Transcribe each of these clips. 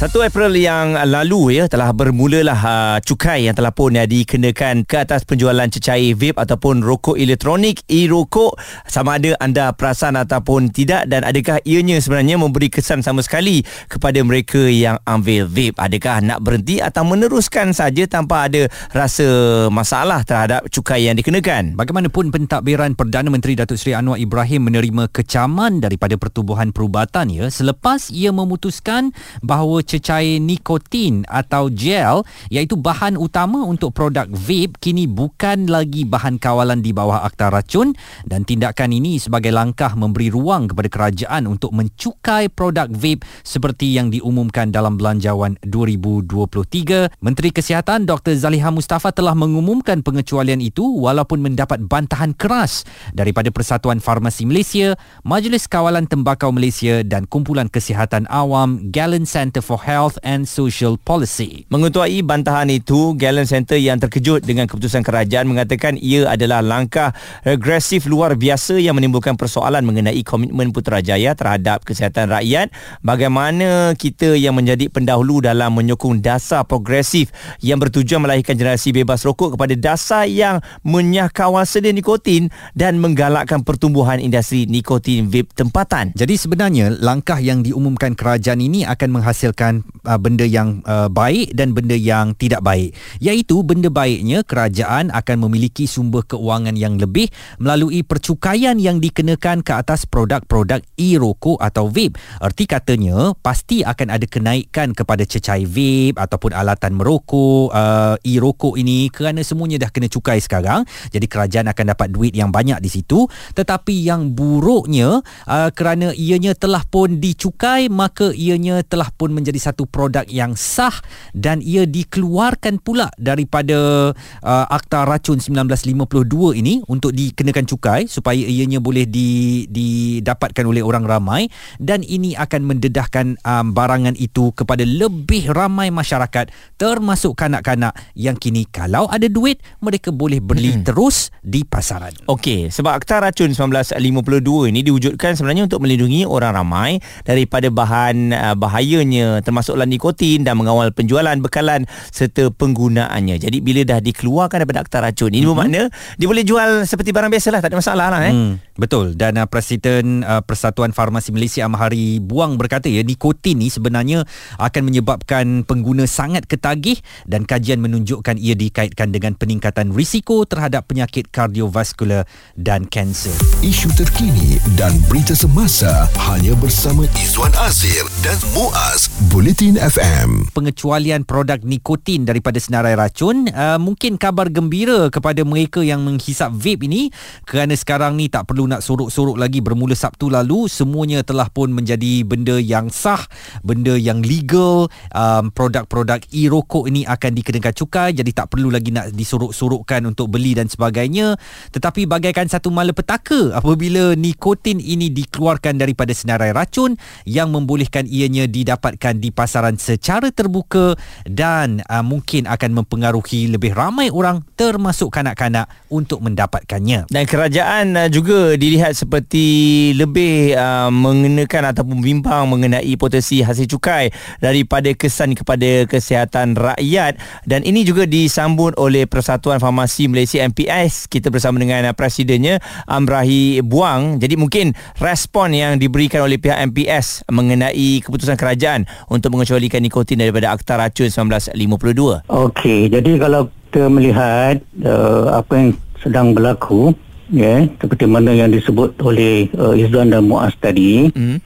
1 April yang lalu ya telah bermulalah uh, cukai yang telah pun ya, dikenakan ke atas penjualan cecair vape ataupun rokok elektronik. E-rokok sama ada anda perasan ataupun tidak dan adakah ianya sebenarnya memberi kesan sama sekali kepada mereka yang ambil vape? Adakah nak berhenti atau meneruskan saja tanpa ada rasa masalah terhadap cukai yang dikenakan? Bagaimanapun pentadbiran Perdana Menteri Datuk Seri Anwar Ibrahim menerima kecaman daripada Pertubuhan Perubatan ya selepas ia memutuskan bahawa cecair nikotin atau gel iaitu bahan utama untuk produk vape kini bukan lagi bahan kawalan di bawah akta racun dan tindakan ini sebagai langkah memberi ruang kepada kerajaan untuk mencukai produk vape seperti yang diumumkan dalam belanjawan 2023. Menteri Kesihatan Dr. Zaliha Mustafa telah mengumumkan pengecualian itu walaupun mendapat bantahan keras daripada Persatuan Farmasi Malaysia, Majlis Kawalan Tembakau Malaysia dan Kumpulan Kesihatan Awam Gallon Center for Health and Social Policy. Mengetuai bantahan itu, Galen Center yang terkejut dengan keputusan kerajaan mengatakan ia adalah langkah regresif luar biasa yang menimbulkan persoalan mengenai komitmen Putrajaya terhadap kesihatan rakyat. Bagaimana kita yang menjadi pendahulu dalam menyokong dasar progresif yang bertujuan melahirkan generasi bebas rokok kepada dasar yang menyah kawal sedia nikotin dan menggalakkan pertumbuhan industri nikotin vape tempatan. Jadi sebenarnya langkah yang diumumkan kerajaan ini akan menghasilkan menyebabkan uh, benda yang uh, baik dan benda yang tidak baik. Iaitu benda baiknya kerajaan akan memiliki sumber keuangan yang lebih melalui percukaian yang dikenakan ke atas produk-produk e-rokok atau vape. Erti katanya pasti akan ada kenaikan kepada cecair vape ataupun alatan merokok uh, e-rokok ini kerana semuanya dah kena cukai sekarang. Jadi kerajaan akan dapat duit yang banyak di situ. Tetapi yang buruknya uh, kerana ianya telah pun dicukai maka ianya telah pun menjadi satu produk yang sah dan ia dikeluarkan pula daripada uh, Akta Racun 1952 ini untuk dikenakan cukai supaya ianya boleh di, didapatkan oleh orang ramai dan ini akan mendedahkan um, barangan itu kepada lebih ramai masyarakat termasuk kanak-kanak yang kini kalau ada duit mereka boleh beli hmm. terus di pasaran. Okey, sebab Akta Racun 1952 ini diwujudkan sebenarnya untuk melindungi orang ramai daripada bahan uh, bahayanya termasuklah nikotin dan mengawal penjualan bekalan serta penggunaannya. Jadi bila dah dikeluarkan daripada akta racun ini mm-hmm. bermakna dia boleh jual seperti barang biasalah tak ada masalah lah eh. Hmm, betul dan uh, Presiden uh, Persatuan Farmasi Malaysia Amhari Buang berkata ya nikotin ni sebenarnya akan menyebabkan pengguna sangat ketagih dan kajian menunjukkan ia dikaitkan dengan peningkatan risiko terhadap penyakit kardiovaskular dan kanser. Isu terkini dan berita semasa hanya bersama Izwan Azir dan Muaz Bulletin FM. Pengecualian produk nikotin daripada senarai racun uh, mungkin kabar gembira kepada mereka yang menghisap vape ini kerana sekarang ni tak perlu nak sorok-sorok lagi bermula Sabtu lalu semuanya telah pun menjadi benda yang sah, benda yang legal. Um, produk-produk e-rokok ini akan dikenakan cukai jadi tak perlu lagi nak disorok-sorokkan untuk beli dan sebagainya. Tetapi bagaikan satu malapetaka apabila nikotin ini dikeluarkan daripada senarai racun yang membolehkan ianya didapatkan di pasaran secara terbuka dan uh, mungkin akan mempengaruhi lebih ramai orang termasuk kanak-kanak untuk mendapatkannya. Dan kerajaan uh, juga dilihat seperti lebih uh, mengenakan ataupun bimbang mengenai potensi hasil cukai daripada kesan kepada kesihatan rakyat dan ini juga disambut oleh Persatuan Farmasi Malaysia MPS kita bersama dengan uh, presidennya Amrahi Buang. Jadi mungkin respon yang diberikan oleh pihak MPS mengenai keputusan kerajaan untuk mengecualikan nikotin daripada Akta Racun 1952? Okey, jadi kalau kita melihat uh, apa yang sedang berlaku, ya, yeah, seperti mana yang disebut oleh uh, Izzuan dan Muaz tadi, mm.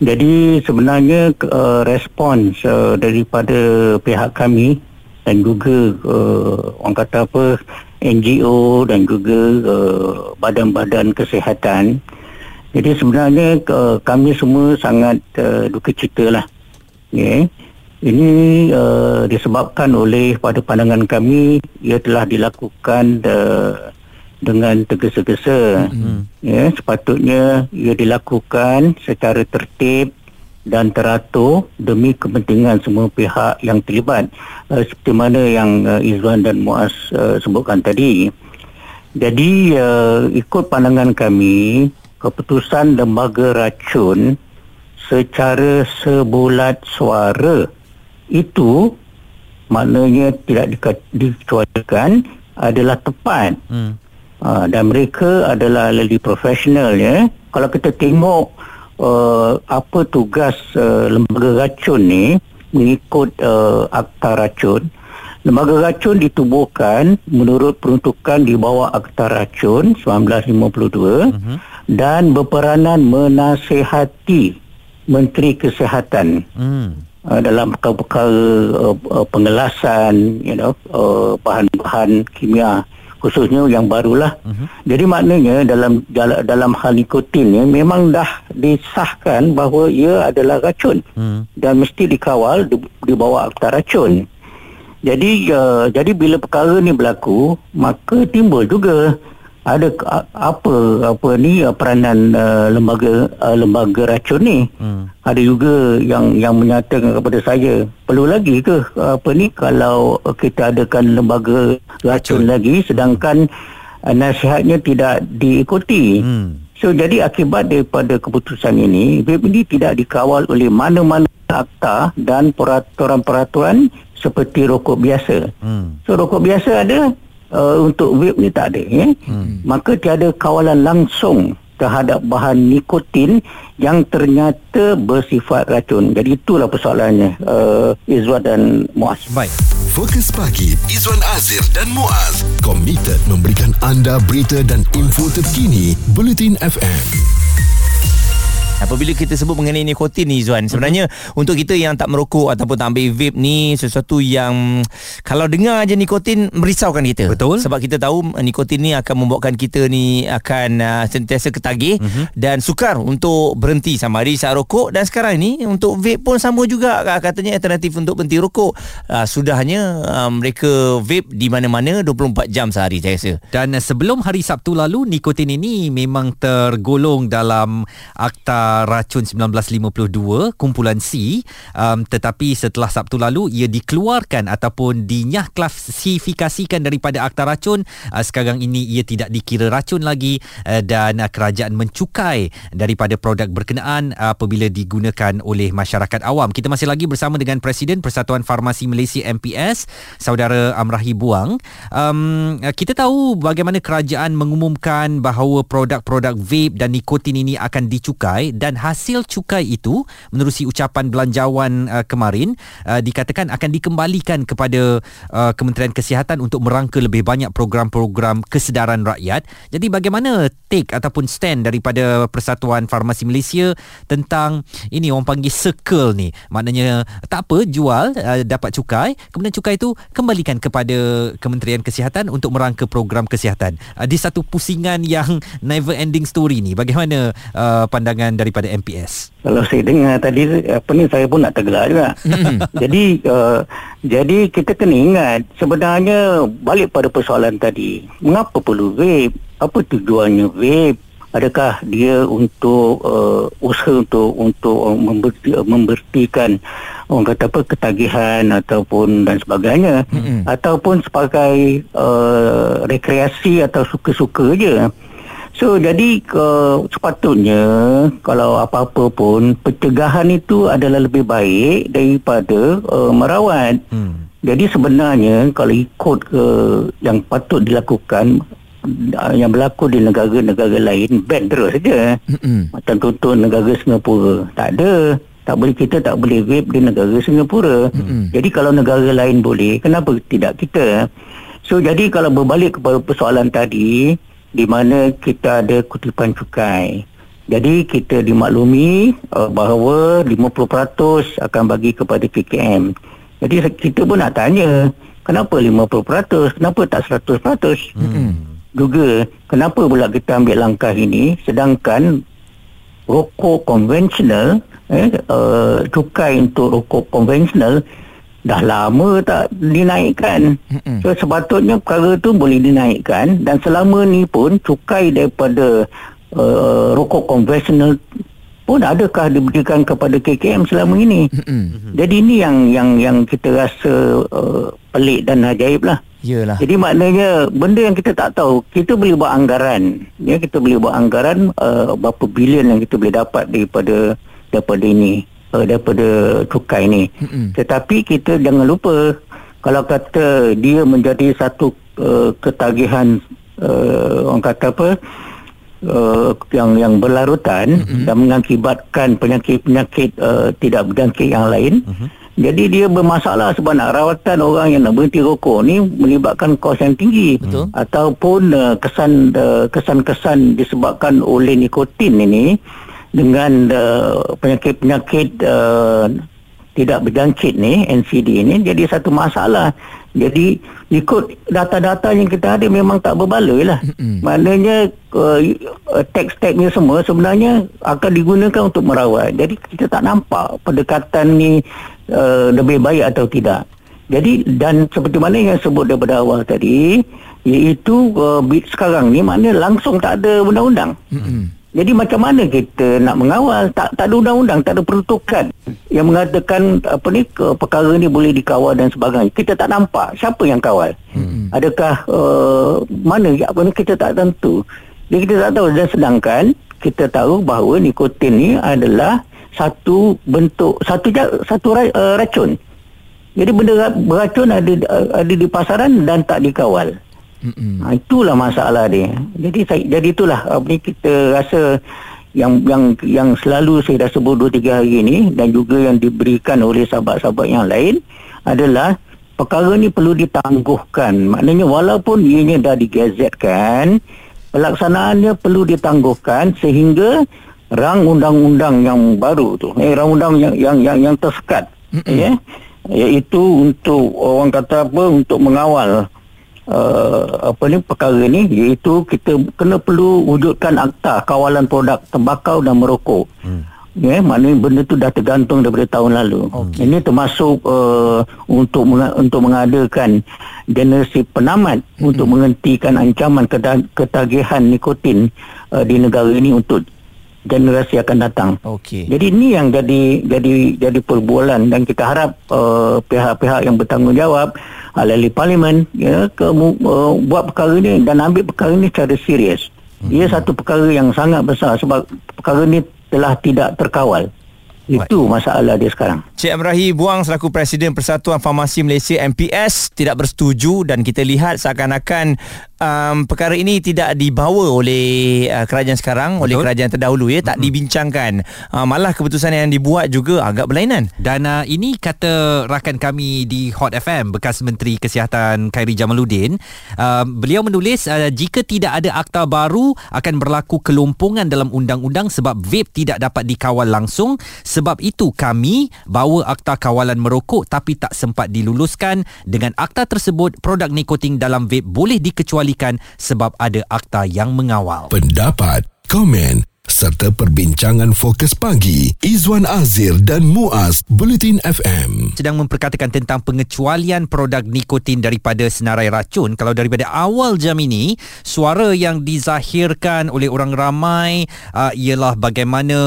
jadi sebenarnya uh, respons uh, daripada pihak kami dan juga uh, orang kata apa NGO dan juga uh, badan-badan kesihatan jadi sebenarnya uh, kami semua sangat uh, duka cita lah. Okay. Ini uh, disebabkan oleh pada pandangan kami ia telah dilakukan uh, dengan tergesa-gesa. Mm-hmm. Ya, sepatutnya ia dilakukan secara tertib dan teratur demi kepentingan semua pihak yang terlibat uh, seperti mana yang uh, Izwan dan Muaz uh, sebutkan tadi. Jadi uh, ikut pandangan kami keputusan lembaga racun secara sebulat suara itu maknanya tidak dikecualikan adalah tepat. Hmm. Uh, dan mereka adalah lebih profesional ya. Kalau kita tengok uh, apa tugas uh, lembaga racun ni mengikut uh, akta racun lembaga racun ditubuhkan menurut peruntukan di bawah akta racun 1952 uh-huh. dan berperanan menasihati menteri kesihatan uh-huh. uh, dalam perkara-perkara uh, uh, pengelasan you know uh, bahan-bahan kimia khususnya yang barulah. Uh-huh. Jadi maknanya dalam dalam hal nikotin ni memang dah disahkan bahawa ia adalah racun uh-huh. dan mesti dikawal di, di bawah akta racun. Jadi uh, jadi bila perkara ni berlaku maka timbul juga ada apa apa ni uh, peranan uh, lembaga uh, lembaga racun ni hmm. ada juga yang yang menyatakan kepada saya perlu lagi ke apa ni kalau kita adakan lembaga racun, racun. lagi sedangkan uh, nasihatnya tidak diikuti hmm. so jadi akibat daripada keputusan ini ini tidak dikawal oleh mana-mana akta dan peraturan-peraturan seperti rokok biasa hmm. so rokok biasa ada uh, untuk vape ni tak ada ya. Hmm. Maka tiada kawalan langsung terhadap bahan nikotin yang ternyata bersifat racun. Jadi itulah persoalannya uh, Izwan dan Muaz. Baik. Fokus pagi Izwan Azir dan Muaz komited memberikan anda berita dan info terkini Bulletin FM. Apabila kita sebut mengenai nikotin ni Zuan Sebenarnya uh-huh. Untuk kita yang tak merokok Ataupun tak ambil vape ni Sesuatu yang Kalau dengar aja nikotin Merisaukan kita. Betul. Sebab kita tahu Nikotin ni akan membuatkan kita ni Akan uh, sentiasa ketagih uh-huh. Dan sukar untuk berhenti Sama ada saat rokok. Dan sekarang ni Untuk vape pun sama juga. Katanya alternatif untuk berhenti rokok. Uh, Sudahnya uh, Mereka vape di mana-mana 24 jam sehari saya rasa. Dan sebelum hari Sabtu lalu Nikotin ini memang tergolong dalam Akta racun 1952 kumpulan C. Um, tetapi setelah Sabtu lalu ia dikeluarkan ataupun dinyah klasifikasikan daripada akta racun. Uh, sekarang ini ia tidak dikira racun lagi uh, dan uh, kerajaan mencukai daripada produk berkenaan uh, apabila digunakan oleh masyarakat awam. Kita masih lagi bersama dengan Presiden Persatuan Farmasi Malaysia MPS saudara Amrahi Buang. Um, uh, kita tahu bagaimana kerajaan mengumumkan bahawa produk-produk vape dan nikotin ini akan dicukai dan hasil cukai itu menerusi ucapan belanjawan uh, kemarin uh, dikatakan akan dikembalikan kepada uh, Kementerian Kesihatan untuk merangka lebih banyak program-program kesedaran rakyat. Jadi bagaimana take ataupun stand daripada Persatuan Farmasi Malaysia tentang ini orang panggil circle ni. Maknanya tak apa jual uh, dapat cukai, kemudian cukai itu kembalikan kepada Kementerian Kesihatan untuk merangka program kesihatan. Uh, di satu pusingan yang never ending story ni. Bagaimana uh, pandangan daripada MPS? Kalau saya dengar tadi apa ni saya pun nak tergelar juga. Hmm. jadi uh, jadi kita kena ingat sebenarnya balik pada persoalan tadi. Mengapa perlu vape? Apa tujuannya vape? Adakah dia untuk uh, usaha untuk untuk memberti, membertikan orang kata apa ketagihan ataupun dan sebagainya mm-hmm. ataupun sebagai uh, rekreasi atau suka-suka je. So jadi uh, sepatutnya kalau apa-apa pun pencegahan itu adalah lebih baik daripada uh, merawat. Hmm. Jadi sebenarnya kalau ikut ke yang patut dilakukan uh, yang berlaku di negara-negara lain bad terus saja. Macam contoh negara Singapura tak ada. Tak boleh kita tak boleh vape di negara Singapura. Hmm. Jadi kalau negara lain boleh, kenapa tidak kita? So jadi kalau berbalik kepada persoalan tadi, di mana kita ada kutipan cukai. Jadi kita dimaklumi uh, bahawa 50% akan bagi kepada KKM. Jadi kita pun nak tanya, kenapa 50%? Kenapa tak 100%? Hmm. Juga, kenapa pula kita ambil langkah ini sedangkan rokok konvensional, eh, uh, cukai untuk rokok konvensional dah lama tak dinaikkan. Mm-mm. So sepatutnya perkara tu boleh dinaikkan dan selama ni pun cukai daripada uh, rokok konvensional pun adakah diberikan kepada KKM selama ini. Mm-hmm. Jadi ini yang yang yang kita rasa uh, pelik dan ajaib lah. Yalah. Jadi maknanya benda yang kita tak tahu, kita boleh buat anggaran. Ya, kita boleh buat anggaran uh, berapa bilion yang kita boleh dapat daripada daripada ini, uh, daripada cukai ini. Mm-hmm. Tetapi kita jangan lupa kalau kata dia menjadi satu uh, ketagihan uh, orang kata apa? Uh, yang yang berlarutan mm-hmm. dan mengakibatkan penyakit-penyakit uh, tidak berjangkit yang lain. Mm-hmm. Jadi dia bermasalah sebab nak rawatan orang yang nak berhenti rokok ni melibatkan kos yang tinggi Betul. ataupun uh, kesan uh, kesan-kesan disebabkan oleh nikotin ini dengan uh, penyakit-penyakit uh, tidak berjangkit ni NCD ni jadi satu masalah. Jadi ikut data-data yang kita ada memang tak berbaloi lah. Mm-hmm. Maknanya uh, teks-teks ni semua sebenarnya akan digunakan untuk merawat. Jadi kita tak nampak pendekatan ni uh, lebih baik atau tidak. Jadi dan seperti mana yang sebut daripada awal tadi iaitu uh, sekarang ni maknanya langsung tak ada undang-undang. Mm-hmm. Jadi macam mana kita nak mengawal tak tak ada undang-undang tak ada peruntukan yang mengatakan apa ni ke, perkara ni boleh dikawal dan sebagainya. Kita tak nampak siapa yang kawal. Hmm. Adakah uh, mana apa ni kita tak tentu. Jadi kita tak tahu dan sedangkan kita tahu bahawa nikotin ni adalah satu bentuk satu satu uh, racun. Jadi benda beracun ada ada di pasaran dan tak dikawal. Ha, itulah masalah dia. Jadi saya, jadi itulah apa ni kita rasa yang yang yang selalu saya dah sebut 2 3 hari ini dan juga yang diberikan oleh sahabat-sahabat yang lain adalah perkara ni perlu ditangguhkan. Maknanya walaupun ianya dah digazetkan, pelaksanaannya perlu ditangguhkan sehingga rang undang-undang yang baru tu, eh rang undang yang yang yang, yang tersekat, ya, iaitu untuk orang kata apa untuk mengawal uh, apa ni perkara ni iaitu kita kena perlu wujudkan akta kawalan produk tembakau dan merokok. Hmm. Ya, yeah, maknanya benda tu dah tergantung daripada tahun lalu. Okay. Ini termasuk uh, untuk menga- untuk mengadakan generasi penamat hmm. untuk menghentikan ancaman ketagihan nikotin uh, di negara ini untuk generasi akan datang. Okey. Jadi ini yang jadi jadi jadi perbualan dan kita harap uh, pihak-pihak yang bertanggungjawab ahli parlimen ya ke uh, buat perkara ini dan ambil perkara ini secara serius. Hmm. Ia satu perkara yang sangat besar sebab perkara ini telah tidak terkawal. Itu masalah dia sekarang. Cik Amrahi Buang selaku Presiden Persatuan Farmasi Malaysia MPS tidak bersetuju dan kita lihat seakan-akan um, perkara ini tidak dibawa oleh uh, kerajaan sekarang, Betul. oleh kerajaan terdahulu ya, tak mm-hmm. dibincangkan. Uh, malah keputusan yang dibuat juga agak berlainan. Dan uh, ini kata rakan kami di Hot FM bekas Menteri Kesihatan Khairi Jamaluddin, uh, beliau menulis uh, jika tidak ada akta baru akan berlaku kelompongan dalam undang-undang sebab vape tidak dapat dikawal langsung sebab itu kami bawa akta kawalan merokok tapi tak sempat diluluskan. Dengan akta tersebut, produk nikotin dalam vape boleh dikecualikan sebab ada akta yang mengawal. Pendapat, komen serta perbincangan fokus pagi. Izwan Azir dan Muaz Bulletin FM sedang memperkatakan tentang pengecualian produk nikotin daripada senarai racun. Kalau daripada awal jam ini suara yang dizahirkan oleh orang ramai uh, ialah bagaimana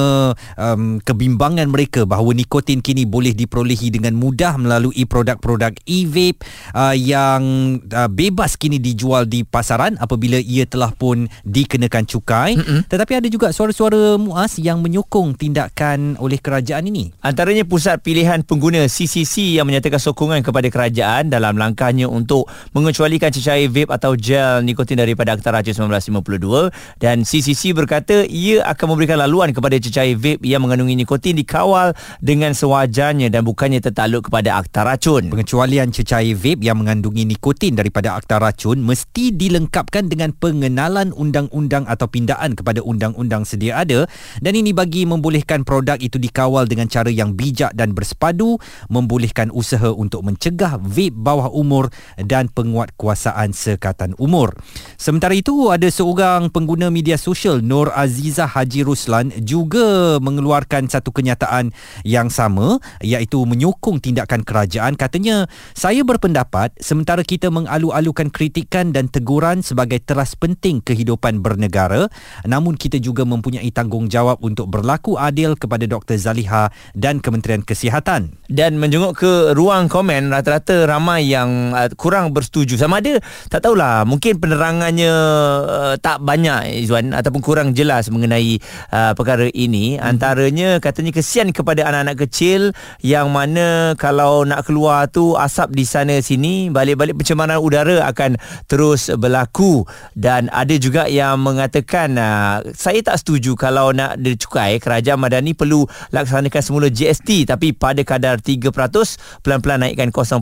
um, kebimbangan mereka bahawa nikotin kini boleh diperolehi dengan mudah melalui produk-produk e-vape uh, yang uh, bebas kini dijual di pasaran apabila ia telah pun dikenakan cukai. Mm-mm. tetapi ada juga suara-suara suara Muaz yang menyokong tindakan oleh kerajaan ini? Antaranya Pusat Pilihan Pengguna CCC yang menyatakan sokongan kepada kerajaan dalam langkahnya untuk mengecualikan cecair vape atau gel nikotin daripada Akta Raja 1952 dan CCC berkata ia akan memberikan laluan kepada cecair vape yang mengandungi nikotin dikawal dengan sewajarnya dan bukannya tertakluk kepada Akta Racun. Pengecualian cecair vape yang mengandungi nikotin daripada Akta Racun mesti dilengkapkan dengan pengenalan undang-undang atau pindaan kepada undang-undang sedia ada dan ini bagi membolehkan produk itu dikawal dengan cara yang bijak dan bersepadu membolehkan usaha untuk mencegah vape bawah umur dan penguatkuasaan sekatan umur. Sementara itu ada seorang pengguna media sosial Nur Aziza Haji Ruslan juga mengeluarkan satu kenyataan yang sama iaitu menyokong tindakan kerajaan katanya saya berpendapat sementara kita mengalu-alukan kritikan dan teguran sebagai teras penting kehidupan bernegara namun kita juga mempunyai mempunyai tanggungjawab untuk berlaku adil kepada Dr. Zaliha dan Kementerian Kesihatan. Dan menjenguk ke ruang komen rata-rata ramai yang uh, kurang bersetuju sama ada tak tahulah mungkin penerangannya uh, tak banyak Izwan ataupun kurang jelas mengenai uh, perkara ini hmm. antaranya katanya kesian kepada anak-anak kecil yang mana kalau nak keluar tu asap di sana sini balik-balik pencemaran udara akan terus berlaku dan ada juga yang mengatakan uh, saya tak setuju kalau nak dicukai kerajaan Madani perlu laksanakan semula GST tapi pada kadar 3% pelan-pelan naikkan 0.5%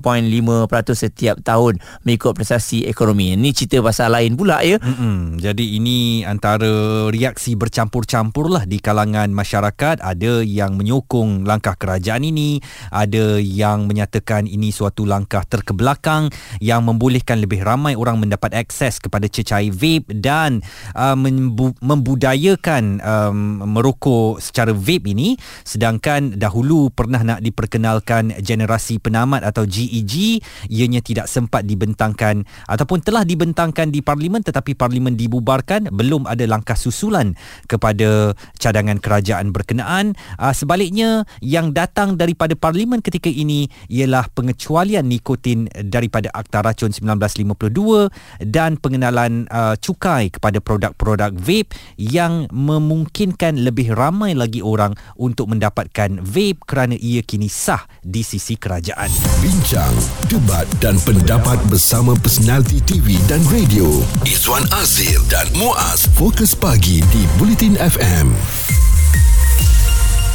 setiap tahun mengikut prestasi ekonomi. Ini cerita pasal lain pula ya. Mm-mm. Jadi ini antara reaksi bercampur-campur lah di kalangan masyarakat. Ada yang menyokong langkah kerajaan ini, ada yang menyatakan ini suatu langkah terkebelakang yang membolehkan lebih ramai orang mendapat akses kepada cecair vape dan uh, membu- membudayakan um, merokok secara vape ini sedangkan dahulu pernah nak diperkenalkan generasi penamat atau GEG ianya tidak sempat dibentangkan ataupun telah dibentangkan di parlimen tetapi parlimen dibubarkan belum ada langkah susulan kepada cadangan kerajaan berkenaan. Uh, sebaliknya yang datang daripada parlimen ketika ini ialah pengecualian nikotin daripada Akta Racun 1952 dan pengenalan uh, cukai kepada produk-produk vape yang memungkinkan lebih ramai lagi orang untuk mendapatkan vape kerana ia kini sah di sisi kerajaan. Bincang, debat dan pendapat bersama personaliti TV dan radio. Izwan Azir dan Muaz Fokus Pagi di Bulletin FM.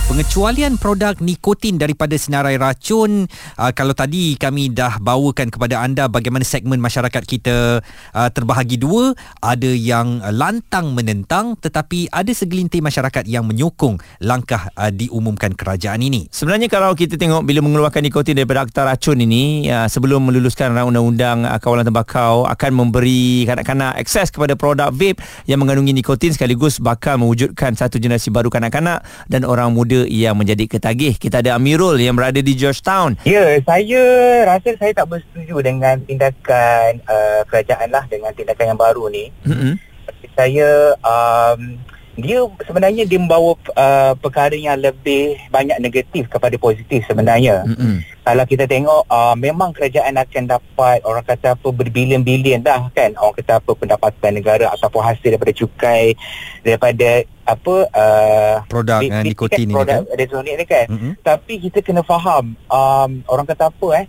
Pengecualian produk nikotin daripada senarai racun uh, kalau tadi kami dah bawakan kepada anda bagaimana segmen masyarakat kita uh, terbahagi dua ada yang lantang menentang tetapi ada segelintir masyarakat yang menyokong langkah uh, diumumkan kerajaan ini. Sebenarnya kalau kita tengok bila mengeluarkan nikotin daripada akta racun ini uh, sebelum meluluskan undang-undang uh, kawalan tembakau akan memberi kanak-kanak akses kepada produk vape yang mengandungi nikotin sekaligus bakal mewujudkan satu generasi baru kanak-kanak dan orang muda yang menjadi ketagih. Kita ada Amirul yang berada di Georgetown. Ya, saya rasa saya tak bersetuju dengan tindakan uh, kerajaan lah dengan tindakan yang baru ni. Mm-hmm. Saya um, dia sebenarnya dia membawa uh, perkara yang lebih banyak negatif kepada positif sebenarnya. Mm-hmm. Kalau kita tengok uh, memang kerajaan akan dapat orang kata apa berbilion-bilion dah kan orang kata apa pendapatan negara ataupun hasil daripada cukai daripada apa uh, produk uh, nikotin kan, produk elektronik ni kan. Mm-hmm. Tapi kita kena faham um, orang kata apa eh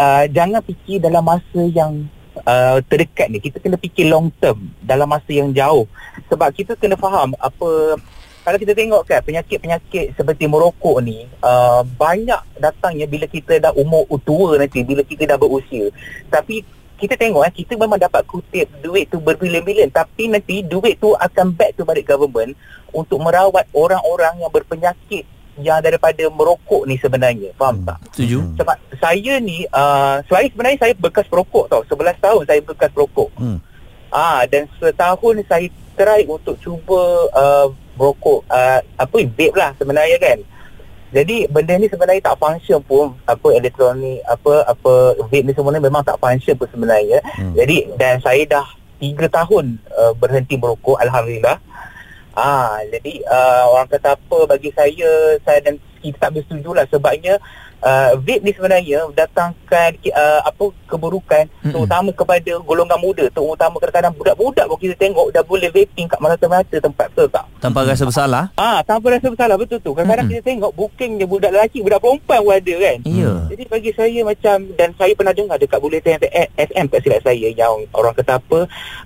uh, jangan fikir dalam masa yang uh, terdekat ni kita kena fikir long term dalam masa yang jauh. Sebab kita kena faham apa kalau kita tengok kan penyakit-penyakit seperti merokok ni uh, banyak datangnya bila kita dah umur tua nanti bila kita dah berusia. Tapi kita tengok eh, kita memang dapat kutip duit tu berbilion-bilion tapi nanti duit tu akan back to balik government untuk merawat orang-orang yang berpenyakit yang daripada merokok ni sebenarnya. Faham hmm. tak? Setuju. Hmm. sebab saya ni uh, saya sebenarnya saya bekas perokok tau. 11 tahun saya bekas perokok. Hmm. ah dan setahun saya try untuk cuba uh, merokok uh, apa vape lah sebenarnya kan. Jadi benda ni sebenarnya tak function pun. Apa elektronik apa apa vape ni sebenarnya memang tak function pun sebenarnya. Hmm. jadi dan saya dah 3 tahun uh, berhenti merokok alhamdulillah Ah, jadi uh, orang kata apa bagi saya saya dan kita tak bersetuju lah. Sebabnya uh, vape ni sebenarnya datangkan uh, apa keburukan mm-hmm. terutama kepada golongan muda terutama kadang-kadang budak-budak pun kita tengok dah boleh vaping kat merata-merata tempat tu tak tanpa rasa bersalah ah tanpa rasa bersalah betul tu kadang-kadang mm-hmm. kita tengok bookingnya budak lelaki budak perempuan pun ada kan yeah. jadi bagi saya macam dan saya pernah dengar dekat bulletin FM kat silap saya yang orang kata apa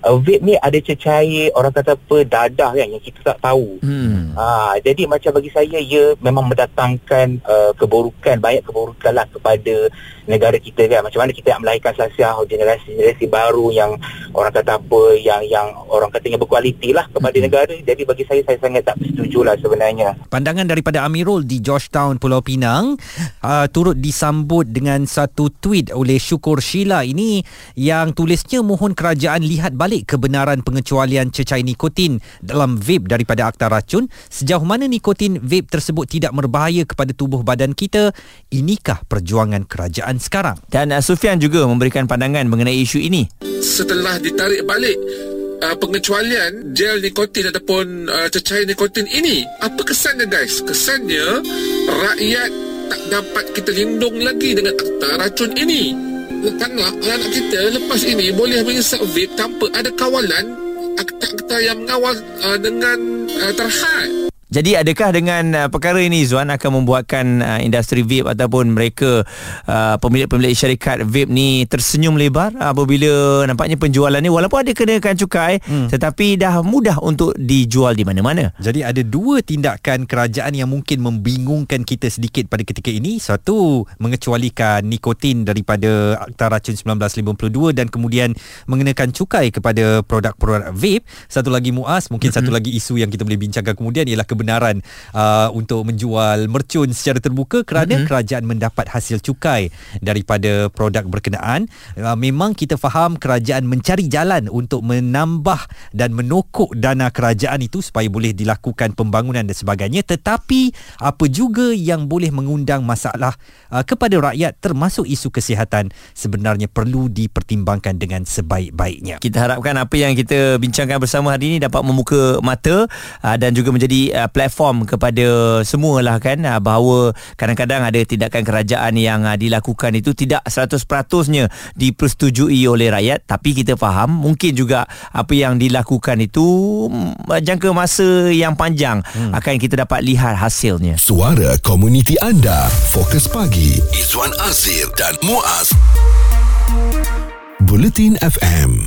uh, vape ni ada cecair orang kata apa dadah kan yang kita tak tahu mm. ah jadi macam bagi saya ia memang mendatangkan uh, keburukan banyak keburukan lah kepada negara kita kan. Macam mana kita nak melahirkan selasiah generasi-generasi baru yang orang kata apa yang yang orang katanya berkualiti lah kepada hmm. negara. Jadi bagi saya saya sangat tak setuju lah sebenarnya. Pandangan daripada Amirul di Georgetown Pulau Pinang uh, turut disambut dengan satu tweet oleh Syukur Sheila ini yang tulisnya mohon kerajaan lihat balik kebenaran pengecualian cecair nikotin dalam vape daripada akta racun. Sejauh mana nikotin vape tersebut tidak berbahaya kepada tubuh badan kita inikah perjuangan kerajaan sekarang. Dan uh, Sufian juga memberikan pandangan mengenai isu ini. Setelah ditarik balik uh, pengecualian gel nikotin ataupun uh, cecair nikotin ini apa kesannya guys? Kesannya rakyat tak dapat kita lindung lagi dengan uh, racun ini. Kerana anak kita lepas ini boleh mengisap vape tanpa ada kawalan akta-akta yang mengawal uh, dengan uh, terhad jadi adakah dengan uh, perkara ini Zuan akan membuatkan uh, industri vape ataupun mereka uh, pemilik-pemilik syarikat vape ni tersenyum lebar apabila nampaknya penjualan ni walaupun ada kenakan cukai hmm. tetapi dah mudah untuk dijual di mana-mana. Jadi ada dua tindakan kerajaan yang mungkin membingungkan kita sedikit pada ketika ini. Satu mengecualikan nikotin daripada Akta Racun 1952 dan kemudian mengenakan cukai kepada produk-produk vape. Satu lagi muas, mungkin hmm. satu lagi isu yang kita boleh bincangkan kemudian ialah kebenaran uh, untuk menjual mercun secara terbuka kerana mm-hmm. kerajaan mendapat hasil cukai daripada produk berkenaan. Uh, memang kita faham kerajaan mencari jalan untuk menambah dan menokok dana kerajaan itu supaya boleh dilakukan pembangunan dan sebagainya tetapi apa juga yang boleh mengundang masalah uh, kepada rakyat termasuk isu kesihatan sebenarnya perlu dipertimbangkan dengan sebaik-baiknya. Kita harapkan apa yang kita bincangkan bersama hari ini dapat membuka mata uh, dan juga menjadi uh, platform kepada semualah kan? Uh, bahawa kadang-kadang ada tindakan kerajaan yang uh, dilakukan itu tidak 100%nya dipersetujui oleh rakyat. Tapi kita faham mungkin juga apa yang dilakukan itu mm, jangka masa yang panjang hmm. akan kita dapat lihat hasilnya. Suara komuniti anda. Fokus pagi. Izwan Azir dan Muaz. Bulletin FM